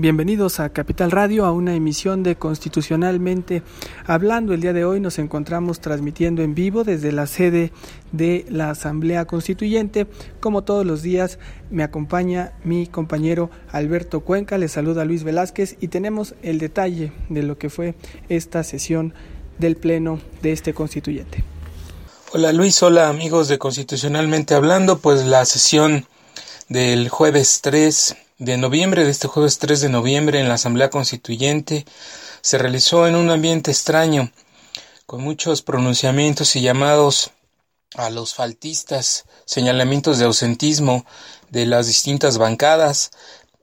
Bienvenidos a Capital Radio, a una emisión de Constitucionalmente Hablando. El día de hoy nos encontramos transmitiendo en vivo desde la sede de la Asamblea Constituyente. Como todos los días, me acompaña mi compañero Alberto Cuenca, le saluda Luis Velázquez y tenemos el detalle de lo que fue esta sesión del Pleno de este Constituyente. Hola Luis, hola amigos de Constitucionalmente Hablando, pues la sesión del jueves 3 de noviembre, de este jueves 3 de noviembre, en la Asamblea Constituyente, se realizó en un ambiente extraño, con muchos pronunciamientos y llamados a los faltistas, señalamientos de ausentismo de las distintas bancadas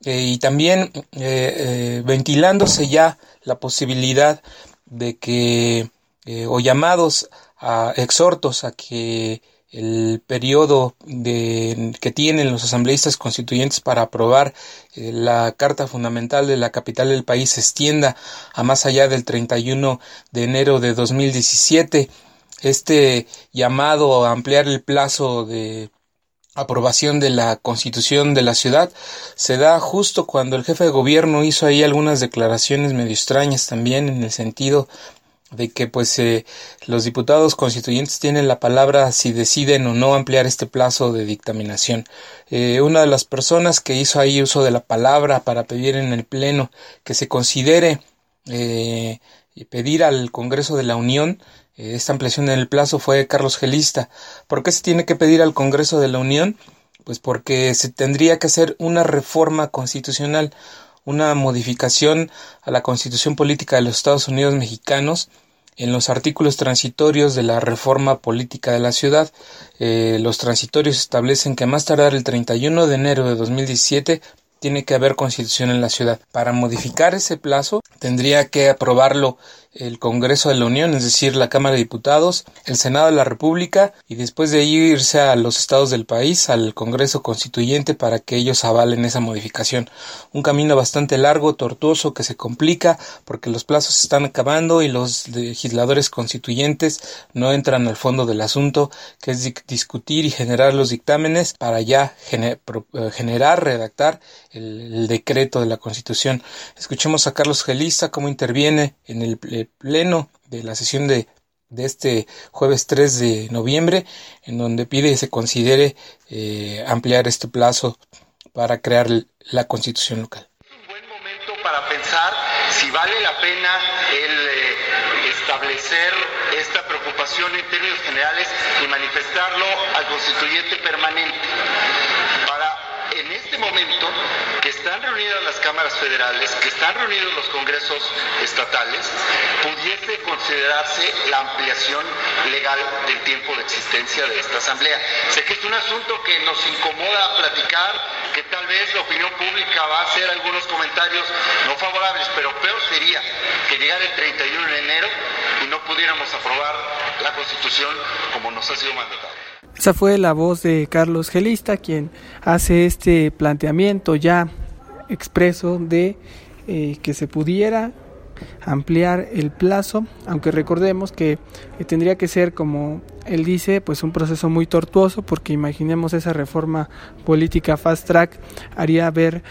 eh, y también eh, eh, ventilándose ya la posibilidad de que, o llamados a exhortos a que el periodo de, que tienen los asambleístas constituyentes para aprobar eh, la Carta Fundamental de la capital del país se extienda a más allá del 31 de enero de 2017. Este llamado a ampliar el plazo de aprobación de la constitución de la ciudad se da justo cuando el jefe de gobierno hizo ahí algunas declaraciones medio extrañas también en el sentido de que pues eh, los diputados constituyentes tienen la palabra si deciden o no ampliar este plazo de dictaminación. Eh, una de las personas que hizo ahí uso de la palabra para pedir en el Pleno que se considere eh, pedir al Congreso de la Unión esta ampliación en el plazo fue Carlos Gelista. ¿Por qué se tiene que pedir al Congreso de la Unión? Pues porque se tendría que hacer una reforma constitucional una modificación a la Constitución Política de los Estados Unidos Mexicanos en los artículos transitorios de la reforma política de la ciudad. Eh, los transitorios establecen que más tardar el 31 de enero de 2017 tiene que haber constitución en la ciudad. Para modificar ese plazo tendría que aprobarlo el Congreso de la Unión, es decir, la Cámara de Diputados, el Senado de la República y después de irse a los estados del país, al Congreso Constituyente para que ellos avalen esa modificación. Un camino bastante largo, tortuoso, que se complica porque los plazos están acabando y los legisladores constituyentes no entran al fondo del asunto, que es discutir y generar los dictámenes para ya eh, generar, redactar el, decreto de la Constitución. Escuchemos a Carlos Gelista cómo interviene en el pleno de la sesión de, este jueves 3 de noviembre, en donde pide que se considere eh, ampliar este plazo para crear la constitución local. Un buen momento para pensar si vale la pena el eh, establecer esta preocupación en términos generales y manifestarlo al constituyente permanente en este momento que están reunidas las cámaras federales, que están reunidos los congresos estatales, pudiese considerarse la ampliación legal del tiempo de existencia de esta asamblea. Sé que es un asunto que nos incomoda platicar, que tal vez la opinión pública va a hacer algunos comentarios no favorables, pero peor sería que llegara el 31 de enero y no pudiéramos aprobar la constitución como nos ha sido mandatario. Esa fue la voz de Carlos Gelista, quien hace este planteamiento ya expreso de eh, que se pudiera ampliar el plazo, aunque recordemos que eh, tendría que ser, como él dice, pues un proceso muy tortuoso, porque imaginemos esa reforma política fast track haría ver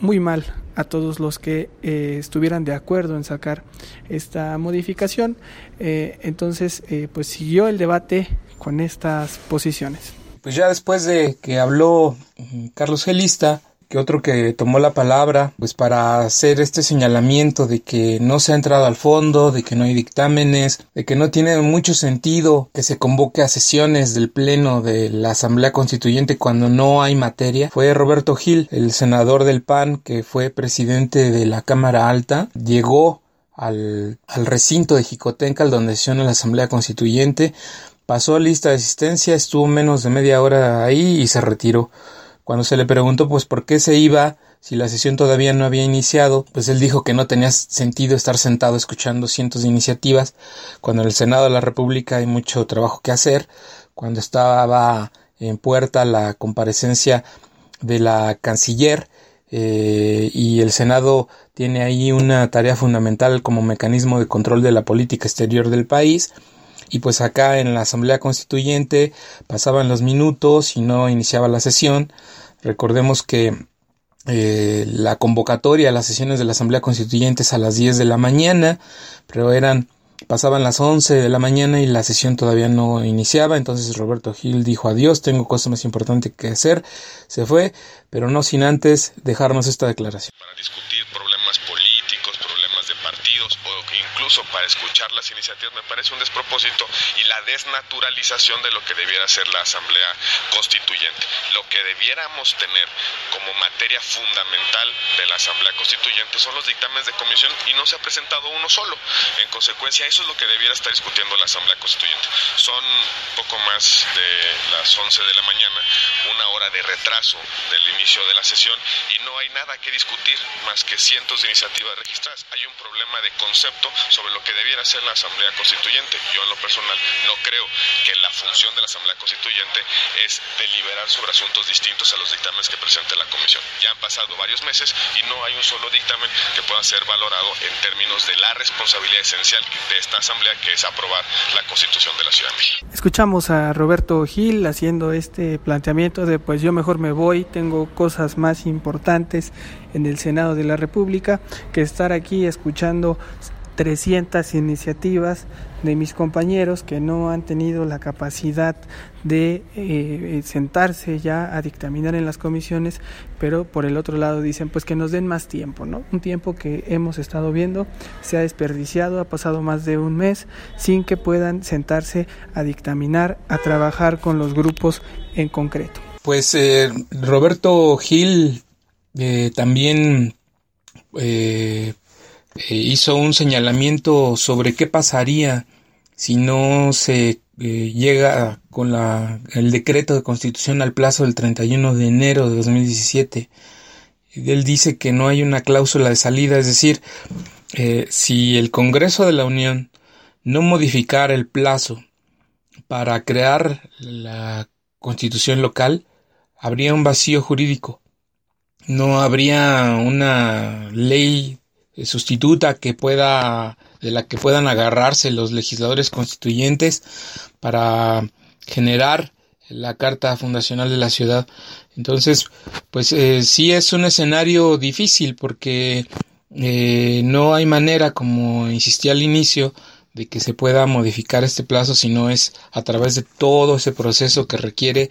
muy mal a todos los que eh, estuvieran de acuerdo en sacar esta modificación. entonces, pues siguió el debate con estas posiciones. Pues ya después de que habló mm, Carlos Gelista, que otro que tomó la palabra, pues para hacer este señalamiento de que no se ha entrado al fondo, de que no hay dictámenes, de que no tiene mucho sentido que se convoque a sesiones del Pleno de la Asamblea Constituyente cuando no hay materia, fue Roberto Gil, el senador del PAN, que fue presidente de la Cámara Alta, llegó al, al recinto de Jicotencal donde sesiona la Asamblea Constituyente Pasó lista de asistencia, estuvo menos de media hora ahí y se retiró. Cuando se le preguntó pues por qué se iba si la sesión todavía no había iniciado, pues él dijo que no tenía sentido estar sentado escuchando cientos de iniciativas, cuando en el Senado de la República hay mucho trabajo que hacer, cuando estaba en puerta la comparecencia de la canciller eh, y el Senado tiene ahí una tarea fundamental como mecanismo de control de la política exterior del país, y pues acá en la Asamblea Constituyente pasaban los minutos y no iniciaba la sesión. Recordemos que eh, la convocatoria a las sesiones de la Asamblea Constituyente es a las 10 de la mañana, pero eran pasaban las 11 de la mañana y la sesión todavía no iniciaba, entonces Roberto Gil dijo adiós, tengo cosas más importantes que hacer, se fue, pero no sin antes dejarnos esta declaración. Para discutir incluso para escuchar las iniciativas me parece un despropósito y la desnaturalización de lo que debiera ser la Asamblea Constituyente. Lo que debiéramos tener como materia fundamental de la Asamblea Constituyente son los dictámenes de comisión y no se ha presentado uno solo. En consecuencia, eso es lo que debiera estar discutiendo la Asamblea Constituyente. Son poco más de las 11 de la mañana, una hora de retraso del inicio de la sesión y no hay nada que discutir más que cientos de iniciativas registradas. Hay un problema de concepto sobre lo que debiera ser la Asamblea Constituyente. Yo en lo personal no creo que la función de la Asamblea Constituyente es deliberar sobre asuntos distintos a los dictámenes que presente la Comisión. Ya han pasado varios meses y no hay un solo dictamen que pueda ser valorado en términos de la responsabilidad esencial de esta Asamblea, que es aprobar la Constitución de la Ciudad de México. Escuchamos a Roberto Gil haciendo este planteamiento de pues yo mejor me voy, tengo cosas más importantes en el Senado de la República que estar aquí escuchando 300 iniciativas de mis compañeros que no han tenido la capacidad de eh, sentarse ya a dictaminar en las comisiones, pero por el otro lado dicen pues que nos den más tiempo, ¿no? Un tiempo que hemos estado viendo se ha desperdiciado, ha pasado más de un mes sin que puedan sentarse a dictaminar, a trabajar con los grupos en concreto. Pues eh, Roberto Gil eh, también eh, hizo un señalamiento sobre qué pasaría si no se eh, llega con la, el decreto de constitución al plazo del 31 de enero de 2017. Él dice que no hay una cláusula de salida, es decir, eh, si el Congreso de la Unión no modificara el plazo para crear la constitución local, habría un vacío jurídico. No habría una ley sustituta que pueda de la que puedan agarrarse los legisladores constituyentes para generar la carta fundacional de la ciudad. Entonces, pues eh, sí es un escenario difícil porque eh, no hay manera, como insistí al inicio, de que se pueda modificar este plazo si no es a través de todo ese proceso que requiere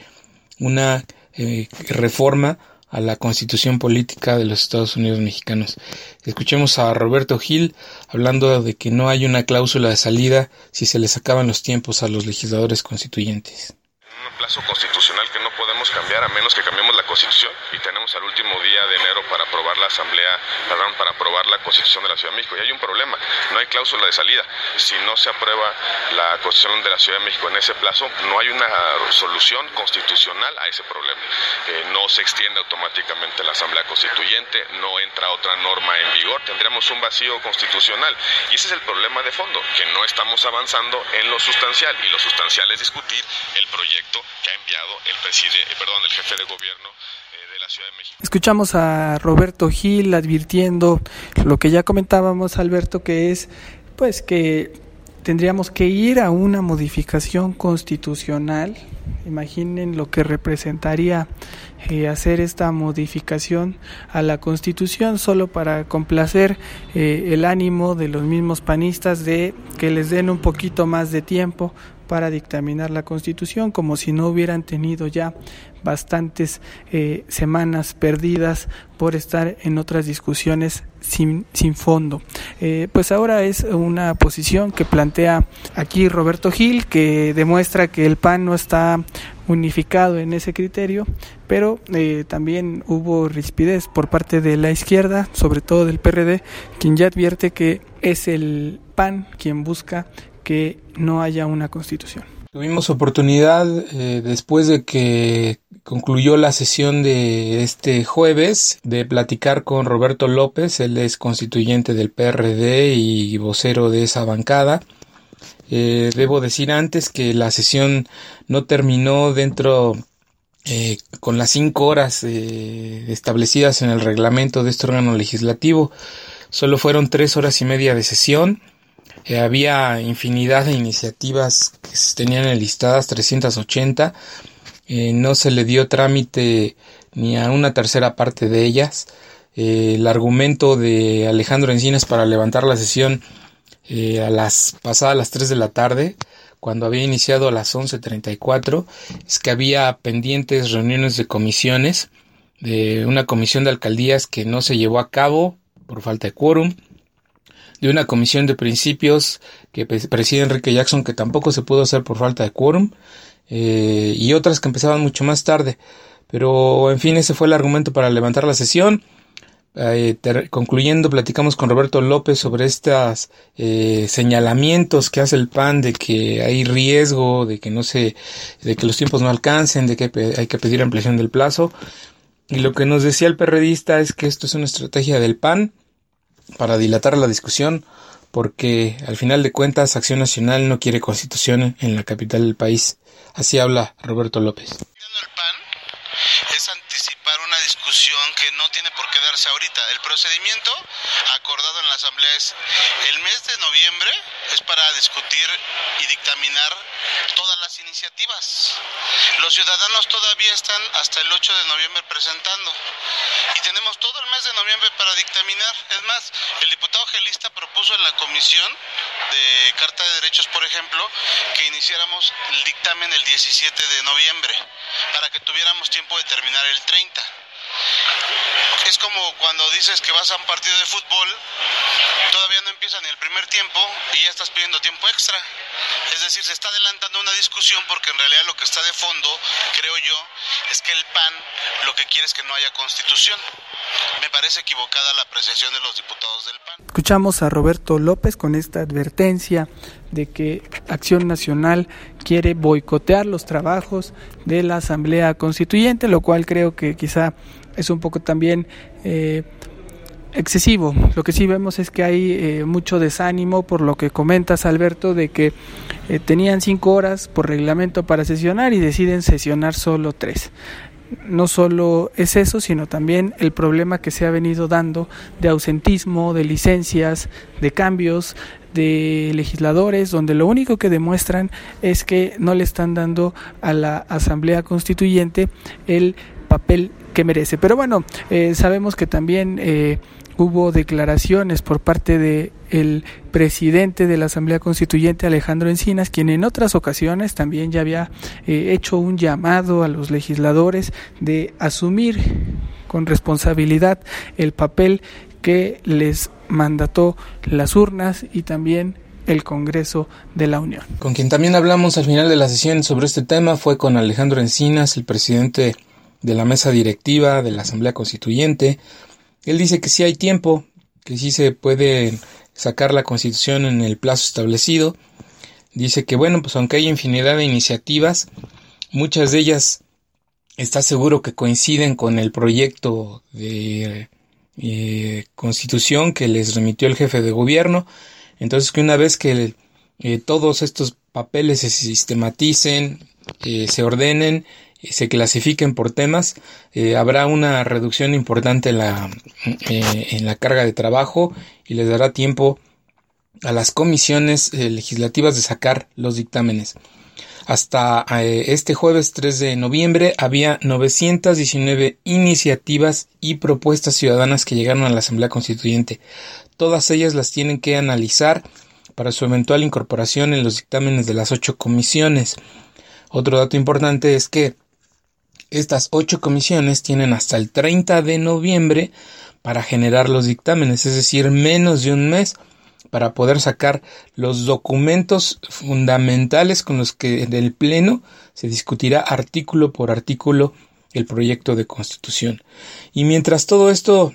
una eh, reforma a la constitución política de los Estados Unidos mexicanos. Escuchemos a Roberto Gil hablando de que no hay una cláusula de salida si se les acaban los tiempos a los legisladores constituyentes plazo constitucional que no podemos cambiar a menos que cambiemos la constitución y tenemos al último día de enero para aprobar la asamblea, perdón, para aprobar la constitución de la Ciudad de México. Y hay un problema, no hay cláusula de salida. Si no se aprueba la constitución de la Ciudad de México en ese plazo, no hay una solución constitucional a ese problema. Eh, no se extiende automáticamente la asamblea constituyente, no entra otra norma en vigor, tendríamos un vacío constitucional. Y ese es el problema de fondo, que no estamos avanzando en lo sustancial. Y lo sustancial es discutir el proyecto que ha enviado el, preside, eh, perdón, el jefe de gobierno eh, de la Ciudad de México. Escuchamos a Roberto Gil advirtiendo lo que ya comentábamos, Alberto, que es pues que tendríamos que ir a una modificación constitucional. Imaginen lo que representaría eh, hacer esta modificación a la constitución solo para complacer eh, el ánimo de los mismos panistas de que les den un poquito más de tiempo para dictaminar la constitución, como si no hubieran tenido ya bastantes eh, semanas perdidas por estar en otras discusiones sin, sin fondo. Eh, pues ahora es una posición que plantea aquí Roberto Gil, que demuestra que el PAN no está unificado en ese criterio, pero eh, también hubo rispidez por parte de la izquierda, sobre todo del PRD, quien ya advierte que es el PAN quien busca que no haya una constitución. Tuvimos oportunidad eh, después de que concluyó la sesión de este jueves de platicar con Roberto López, él es constituyente del PRD y vocero de esa bancada. Eh, debo decir antes que la sesión no terminó dentro eh, con las cinco horas establecidas en el reglamento de este órgano legislativo. Solo fueron tres horas y media de sesión eh, había infinidad de iniciativas que se tenían enlistadas, 380, eh, no se le dio trámite ni a una tercera parte de ellas. Eh, el argumento de Alejandro Encinas para levantar la sesión eh, a las pasadas las 3 de la tarde, cuando había iniciado a las 11.34, es que había pendientes reuniones de comisiones, de una comisión de alcaldías que no se llevó a cabo por falta de quórum, de una comisión de principios que preside Enrique Jackson que tampoco se pudo hacer por falta de quórum, eh, y otras que empezaban mucho más tarde. Pero, en fin, ese fue el argumento para levantar la sesión. Eh, concluyendo, platicamos con Roberto López sobre estos eh, señalamientos que hace el PAN de que hay riesgo, de que no se, de que los tiempos no alcancen, de que hay que pedir ampliación del plazo. Y lo que nos decía el perredista es que esto es una estrategia del PAN para dilatar la discusión, porque al final de cuentas Acción Nacional no quiere constitución en la capital del país. Así habla Roberto López. Discusión que no tiene por qué darse ahorita. El procedimiento acordado en la Asamblea es el mes de noviembre es para discutir y dictaminar todas las iniciativas. Los ciudadanos todavía están hasta el 8 de noviembre presentando y tenemos todo el mes de noviembre para dictaminar. Es más, el diputado Gelista propuso en la comisión de Carta de Derechos, por ejemplo, que iniciáramos el dictamen el 17 de noviembre para que tuviéramos tiempo de terminar el 30 es como cuando dices que vas a un partido de fútbol, todavía no empieza ni el primer tiempo y ya estás pidiendo tiempo extra. Es decir, se está adelantando una discusión porque en realidad lo que está de fondo, creo yo, es que el PAN lo que quiere es que no haya constitución. Me parece equivocada la apreciación de los diputados del PAN. Escuchamos a Roberto López con esta advertencia de que Acción Nacional quiere boicotear los trabajos de la Asamblea Constituyente, lo cual creo que quizá es un poco también eh, excesivo. Lo que sí vemos es que hay eh, mucho desánimo por lo que comentas, Alberto, de que eh, tenían cinco horas por reglamento para sesionar y deciden sesionar solo tres. No solo es eso, sino también el problema que se ha venido dando de ausentismo, de licencias, de cambios, de legisladores donde lo único que demuestran es que no le están dando a la Asamblea Constituyente el papel que merece. Pero bueno, eh, sabemos que también eh, hubo declaraciones por parte de el presidente de la Asamblea Constituyente Alejandro Encinas, quien en otras ocasiones también ya había eh, hecho un llamado a los legisladores de asumir con responsabilidad el papel que les mandató las urnas y también el Congreso de la Unión. Con quien también hablamos al final de la sesión sobre este tema fue con Alejandro Encinas, el presidente de la mesa directiva de la Asamblea Constituyente. Él dice que sí hay tiempo, que sí se puede sacar la Constitución en el plazo establecido. Dice que bueno, pues aunque hay infinidad de iniciativas, muchas de ellas está seguro que coinciden con el proyecto de eh, constitución que les remitió el jefe de gobierno. Entonces que una vez que eh, todos estos papeles se sistematicen, eh, se ordenen se clasifiquen por temas, eh, habrá una reducción importante en la, eh, en la carga de trabajo y les dará tiempo a las comisiones eh, legislativas de sacar los dictámenes. Hasta este jueves 3 de noviembre había 919 iniciativas y propuestas ciudadanas que llegaron a la Asamblea Constituyente. Todas ellas las tienen que analizar para su eventual incorporación en los dictámenes de las ocho comisiones. Otro dato importante es que estas ocho comisiones tienen hasta el 30 de noviembre para generar los dictámenes, es decir, menos de un mes para poder sacar los documentos fundamentales con los que en el Pleno se discutirá artículo por artículo el proyecto de constitución. Y mientras todo esto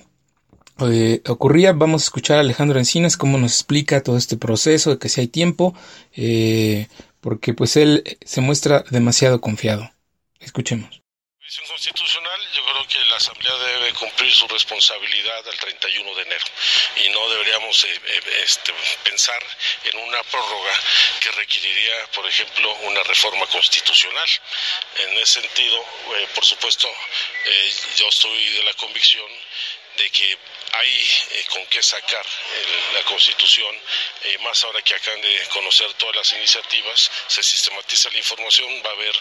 eh, ocurría, vamos a escuchar a Alejandro Encinas cómo nos explica todo este proceso, de que si hay tiempo, eh, porque pues él se muestra demasiado confiado. Escuchemos constitucional, yo creo que la Asamblea debe cumplir su responsabilidad el 31 de enero y no deberíamos eh, eh, este, pensar en una prórroga que requeriría, por ejemplo, una reforma constitucional. En ese sentido, eh, por supuesto, yo estoy de la convicción de que hay eh, con qué sacar la constitución, eh, más ahora que acaban de conocer todas las iniciativas, se sistematiza la información, va a haber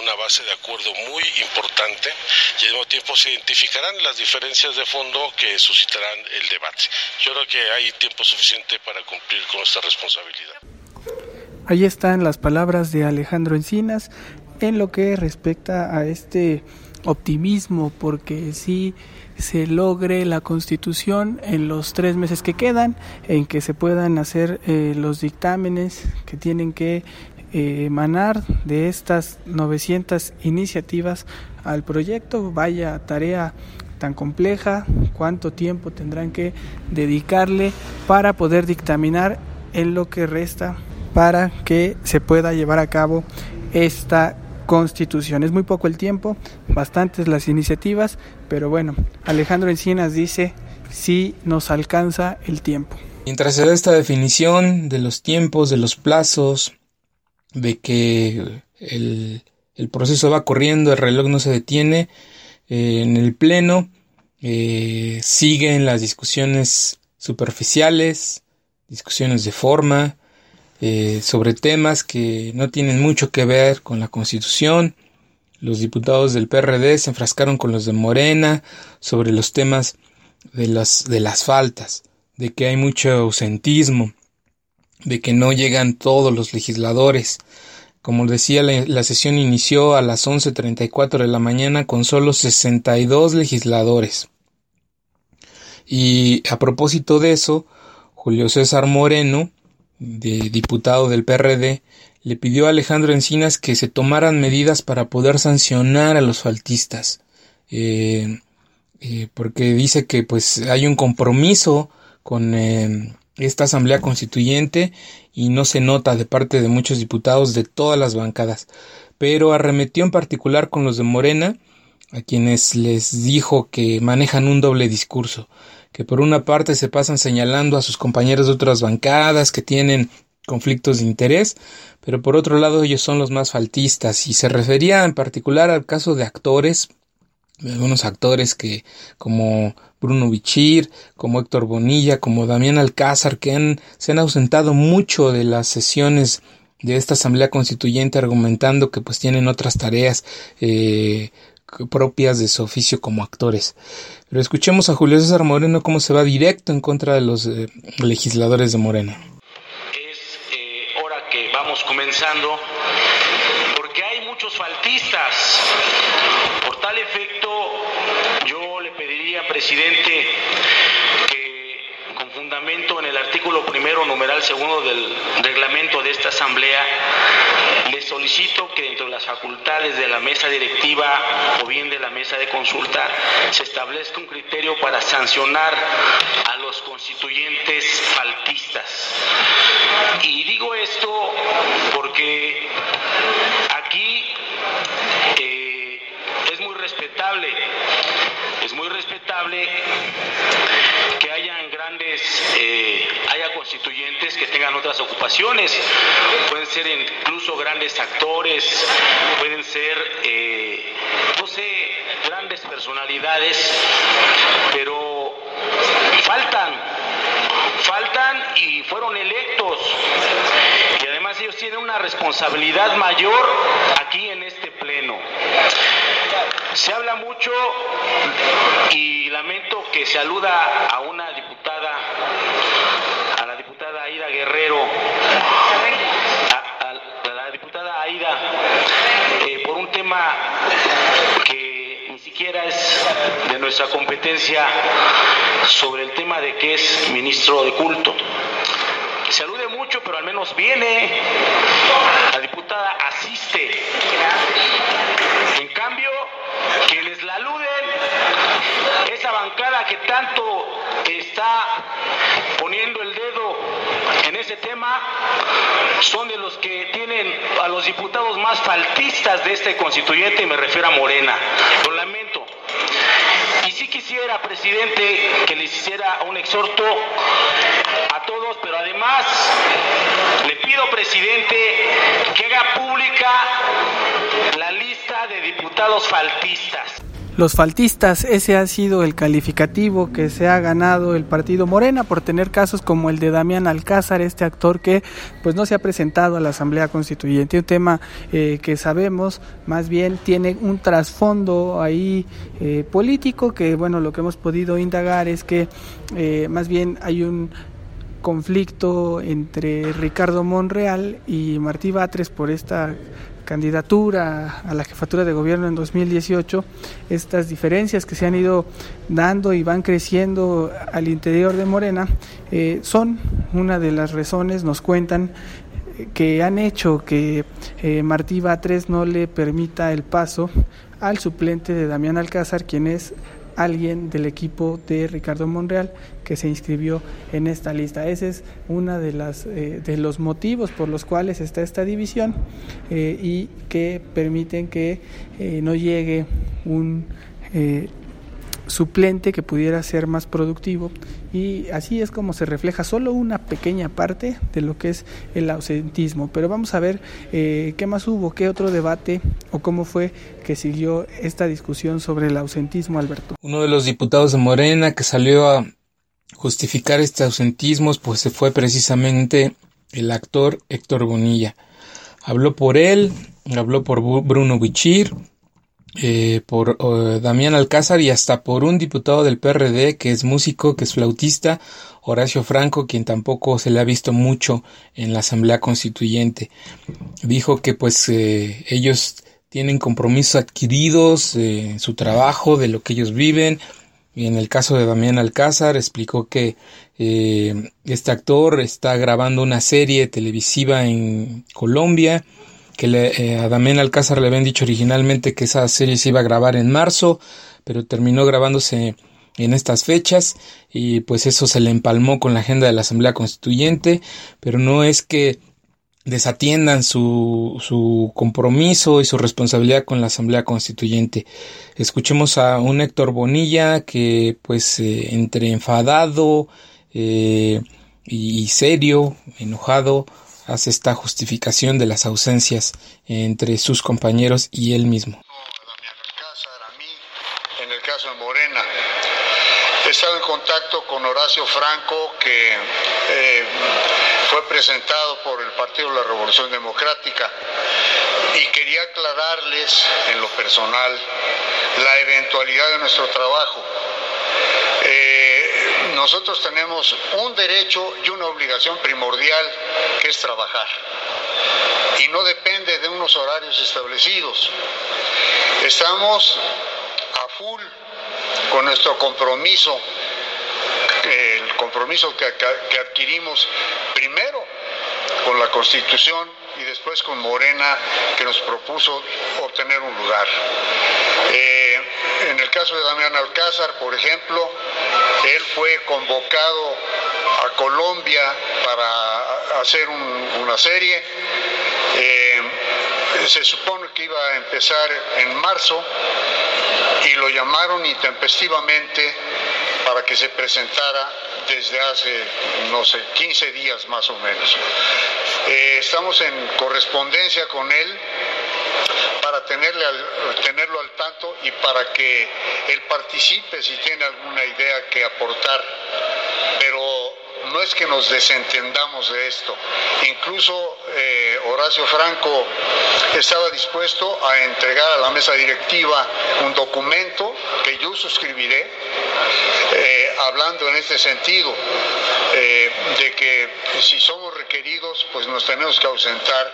una base de acuerdo muy importante y al mismo tiempo se identificarán las diferencias de fondo que suscitarán el debate. Yo creo que hay tiempo suficiente para cumplir con esta responsabilidad. Ahí están las palabras de Alejandro Encinas en lo que respecta a este optimismo, porque si se logre la constitución en los tres meses que quedan, en que se puedan hacer eh, los dictámenes que tienen que eh, emanar de estas 900 iniciativas al proyecto. Vaya tarea tan compleja, cuánto tiempo tendrán que dedicarle para poder dictaminar en lo que resta para que se pueda llevar a cabo esta constitución. Es muy poco el tiempo, bastantes las iniciativas, pero bueno, Alejandro Encinas dice si nos alcanza el tiempo. Mientras se da esta definición de los tiempos, de los plazos, de que el, proceso va corriendo, el reloj no se detiene, eh, en el Pleno eh, siguen las discusiones superficiales, discusiones de forma, eh, sobre temas que no tienen mucho que ver con la Constitución. Los diputados del PRD se enfrascaron con los de Morena sobre los temas de las, de las faltas, de que hay mucho ausentismo, de que no llegan todos los legisladores. Como decía, la, la sesión inició a las 11.34 de la mañana con solo 62 legisladores. Y a propósito de eso, Julio César Moreno de diputado del PRD, le pidió a Alejandro Encinas que se tomaran medidas para poder sancionar a los faltistas, eh, eh, porque dice que pues hay un compromiso con eh, esta asamblea constituyente y no se nota de parte de muchos diputados de todas las bancadas, pero arremetió en particular con los de Morena, a quienes les dijo que manejan un doble discurso, que por una parte se pasan señalando a sus compañeros de otras bancadas que tienen conflictos de interés, pero por otro lado ellos son los más faltistas y se refería en particular al caso de actores, de algunos actores que como Bruno Bichir, como Héctor Bonilla, como Damián Alcázar, que han, se han ausentado mucho de las sesiones de esta asamblea constituyente argumentando que pues tienen otras tareas eh, propias de su oficio como actores. Pero escuchemos a Julio César Moreno cómo se va directo en contra de los eh, legisladores de Morena. Es eh, hora que vamos comenzando porque hay muchos faltistas. Por tal efecto, yo le pediría, presidente, fundamento en el artículo primero, numeral segundo del reglamento de esta asamblea, le solicito que dentro de las facultades de la mesa directiva o bien de la mesa de consulta se establezca un criterio para sancionar a los constituyentes faltistas. Y digo esto porque aquí eh, es muy respetable, es muy respetable que hayan grandes, eh, haya que tengan otras ocupaciones, pueden ser incluso grandes actores, pueden ser, eh, no sé, grandes personalidades, pero faltan, faltan y fueron electos. Y además ellos tienen una responsabilidad mayor aquí en este pleno. Se habla mucho y lamento que se aluda a una diputada, Guerrero, a, la diputada Aida, eh, por un tema que ni siquiera es de nuestra competencia sobre el tema de que es ministro de culto. Se alude mucho, pero al menos viene. La diputada asiste. En cambio, quienes la aluden, esa bancada que tanto está poniendo el dedo ese tema, son de los que tienen a los diputados más faltistas de este constituyente, y me refiero a Morena. Lo lamento. Y si quisiera, presidente, que les hiciera un exhorto a todos, pero además le pido, presidente, que haga pública la lista de diputados faltistas. Los faltistas, ese ha sido el calificativo que se ha ganado el partido Morena por tener casos como el de Damián Alcázar, este actor que pues no se ha presentado a la Asamblea Constituyente, un tema eh, que sabemos más bien tiene un trasfondo ahí eh, político que bueno lo que hemos podido indagar es que eh, más bien hay un conflicto entre Ricardo Monreal y Martí Batres por esta candidatura a la jefatura de gobierno en 2018, estas diferencias que se han ido dando y van creciendo al interior de Morena eh, son una de las razones, nos cuentan, que han hecho que eh, Martí Batres no le permita el paso al suplente de Damián Alcázar, quien es alguien del equipo de Ricardo Monreal que se inscribió en esta lista. Ese es uno de, las, eh, de los motivos por los cuales está esta división eh, y que permiten que eh, no llegue un suplente que pudiera ser más productivo y así es como se refleja solo una pequeña parte de lo que es el ausentismo. Pero vamos a ver eh, qué más hubo, qué otro debate o cómo fue que siguió esta discusión sobre el ausentismo, Alberto. Uno de los diputados de Morena que salió a justificar este ausentismo, pues se fue precisamente el actor Héctor Bonilla. Habló por él, habló por Bruno Bichir, eh, por Damián Alcázar y hasta por un diputado del PRD que es músico, que es flautista, Horacio Franco, quien tampoco se le ha visto mucho en la Asamblea Constituyente. Dijo que pues eh, ellos tienen compromisos adquiridos eh, en su trabajo, de lo que ellos viven. Y en el caso de Damián Alcázar explicó que este actor está grabando una serie televisiva en Colombia que le, eh, a Alcázar le habían dicho originalmente que esa serie se iba a grabar en marzo, pero terminó grabándose en estas fechas y pues eso se le empalmó con la agenda de la Asamblea Constituyente, pero no es que desatiendan su, su compromiso y su responsabilidad con la Asamblea Constituyente. Escuchemos a un Héctor Bonilla que pues eh, entre enfadado eh, y serio, enojado, hace esta justificación de las ausencias entre sus compañeros y él mismo. En el caso de Morena, he estado en contacto con Horacio Franco, que eh, fue presentado por el Partido de la Revolución Democrática, y quería aclararles en lo personal la eventualidad de nuestro trabajo. Eh, nosotros tenemos un derecho y una obligación primordial que es trabajar. Y no depende de unos horarios establecidos. Estamos a full con nuestro compromiso, el compromiso que, adquirimos primero con la Constitución y después con Morena, que nos propuso obtener un lugar. Eh, en el caso de Damián Alcázar, por ejemplo, él fue convocado a Colombia para hacer una serie. Eh, se supone que iba a empezar en marzo y lo llamaron intempestivamente para que se presentara desde hace, no sé, 15 días más o menos. Eh, estamos en correspondencia con él para tenerle tenerlo al tanto y para que él participe si tiene alguna idea que aportar. No es que nos desentendamos de esto. Incluso eh, Horacio Franco estaba dispuesto a entregar a la mesa directiva un documento que yo suscribiré, eh, hablando en este sentido, eh, de que si somos requeridos, pues nos tenemos que ausentar.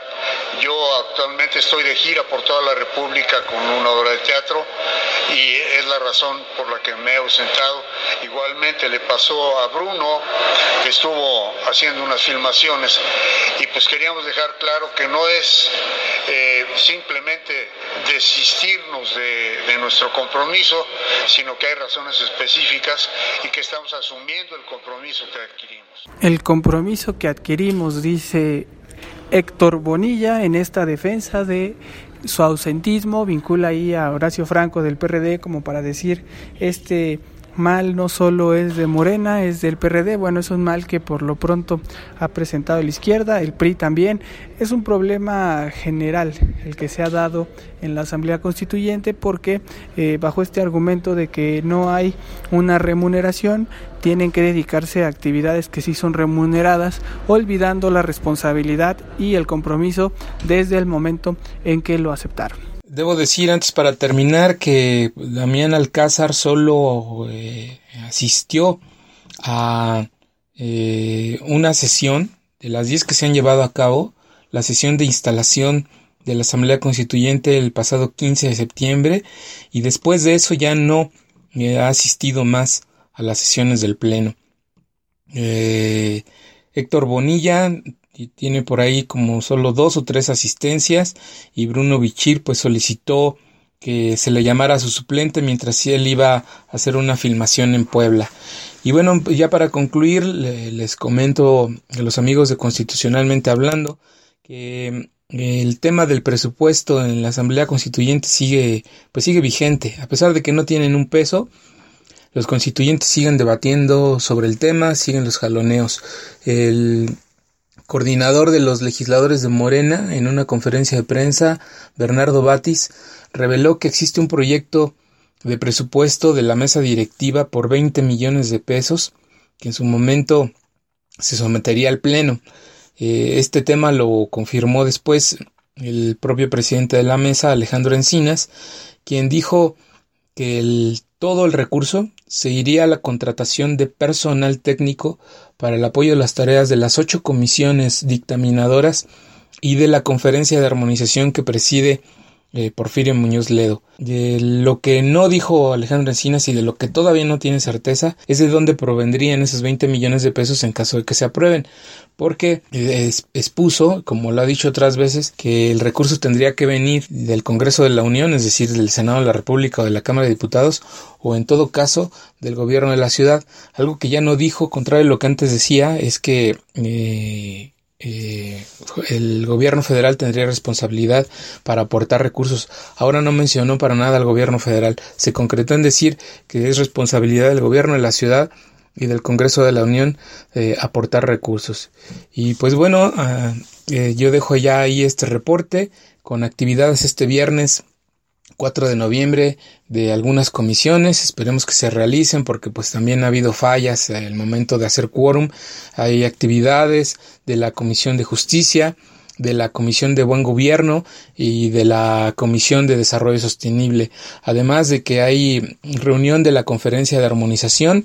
Yo actualmente estoy de gira por toda la República con una obra de teatro y es la razón por la que me he ausentado. Igualmente le pasó a Bruno, que estuvo haciendo unas filmaciones y pues queríamos dejar claro que no es eh, simplemente desistirnos de, de nuestro compromiso, sino que hay razones específicas y que estamos asumiendo el compromiso que adquirimos. El compromiso que adquirimos, dice Héctor Bonilla, en esta defensa de su ausentismo, vincula ahí a Horacio Franco del PRD como para decir este mal no solo es de Morena, es del PRD, bueno, es un mal que por lo pronto ha presentado la izquierda, el PRI también. Es un problema general el que se ha dado en la Asamblea Constituyente porque eh, bajo este argumento de que no hay una remuneración, tienen que dedicarse a actividades que sí son remuneradas, olvidando la responsabilidad y el compromiso desde el momento en que lo aceptaron. Debo decir antes para terminar que Damián Alcázar solo eh, asistió a eh, una sesión de las 10 que se han llevado a cabo, la sesión de instalación de la Asamblea Constituyente el pasado 15 de septiembre y después de eso ya no eh, ha asistido más a las sesiones del Pleno. Héctor Bonilla y tiene por ahí como solo dos o tres asistencias y Bruno Bichir pues solicitó que se le llamara a su suplente mientras él iba a hacer una filmación en Puebla. Y bueno, ya para concluir, les comento a los amigos de Constitucionalmente Hablando que eh, el tema del presupuesto en la Asamblea Constituyente sigue, pues sigue vigente, a pesar de que no tienen un peso, los constituyentes siguen debatiendo sobre el tema, siguen los jaloneos. El coordinador de los legisladores de Morena, en una conferencia de prensa, Bernardo Batis, reveló que existe un proyecto de presupuesto de la mesa directiva por 20 millones de pesos, que en su momento se sometería al Pleno. Eh, este tema lo confirmó después el propio presidente de la mesa, Alejandro Encinas, quien dijo que el, todo el recurso se iría a la contratación de personal técnico para el apoyo de las tareas de las ocho comisiones dictaminadoras y de la conferencia de armonización que preside Porfirio Muñoz Ledo. De lo que no dijo Alejandro Encinas y de lo que todavía no tiene certeza es de dónde provendrían esos 20 millones de pesos en caso de que se aprueben, porque eh, expuso, como lo ha dicho otras veces, que el recurso tendría que venir del Congreso de la Unión, es decir, del Senado de la República o de la Cámara de Diputados, o en todo caso del gobierno de la ciudad. Algo que ya no dijo, contrario a lo que antes decía, es que eh, eh, el gobierno federal tendría responsabilidad para aportar recursos. Ahora no mencionó para nada al gobierno federal. Se concretó en decir que es responsabilidad del gobierno de la ciudad y del Congreso de la Unión eh, aportar recursos. Y pues bueno, ah, eh, yo dejo ya ahí este reporte con actividades este viernes 4 de noviembre de algunas comisiones, esperemos que se realicen porque pues también ha habido fallas en el momento de hacer quórum, hay actividades de la Comisión de Justicia, de la Comisión de Buen Gobierno y de la Comisión de Desarrollo Sostenible, además de que hay reunión de la Conferencia de Armonización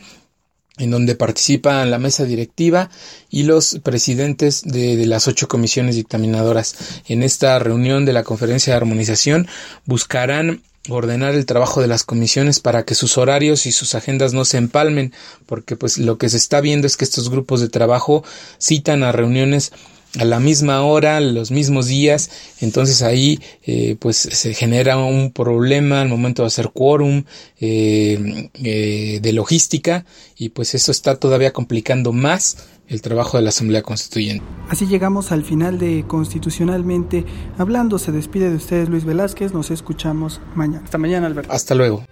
en donde participan la mesa directiva y los presidentes de, las ocho comisiones dictaminadoras. En esta reunión de la conferencia de armonización buscarán ordenar el trabajo de las comisiones para que sus horarios y sus agendas no se empalmen, porque pues lo que se está viendo es que estos grupos de trabajo citan a reuniones a la misma hora, los mismos días, entonces ahí eh, pues se genera un problema al momento de hacer quórum eh, eh, de logística y pues eso está todavía complicando más el trabajo de la Asamblea Constituyente. Así llegamos al final de Constitucionalmente Hablando. Se despide de ustedes Luis Velázquez. Nos escuchamos mañana. Hasta mañana, Alberto. Hasta luego.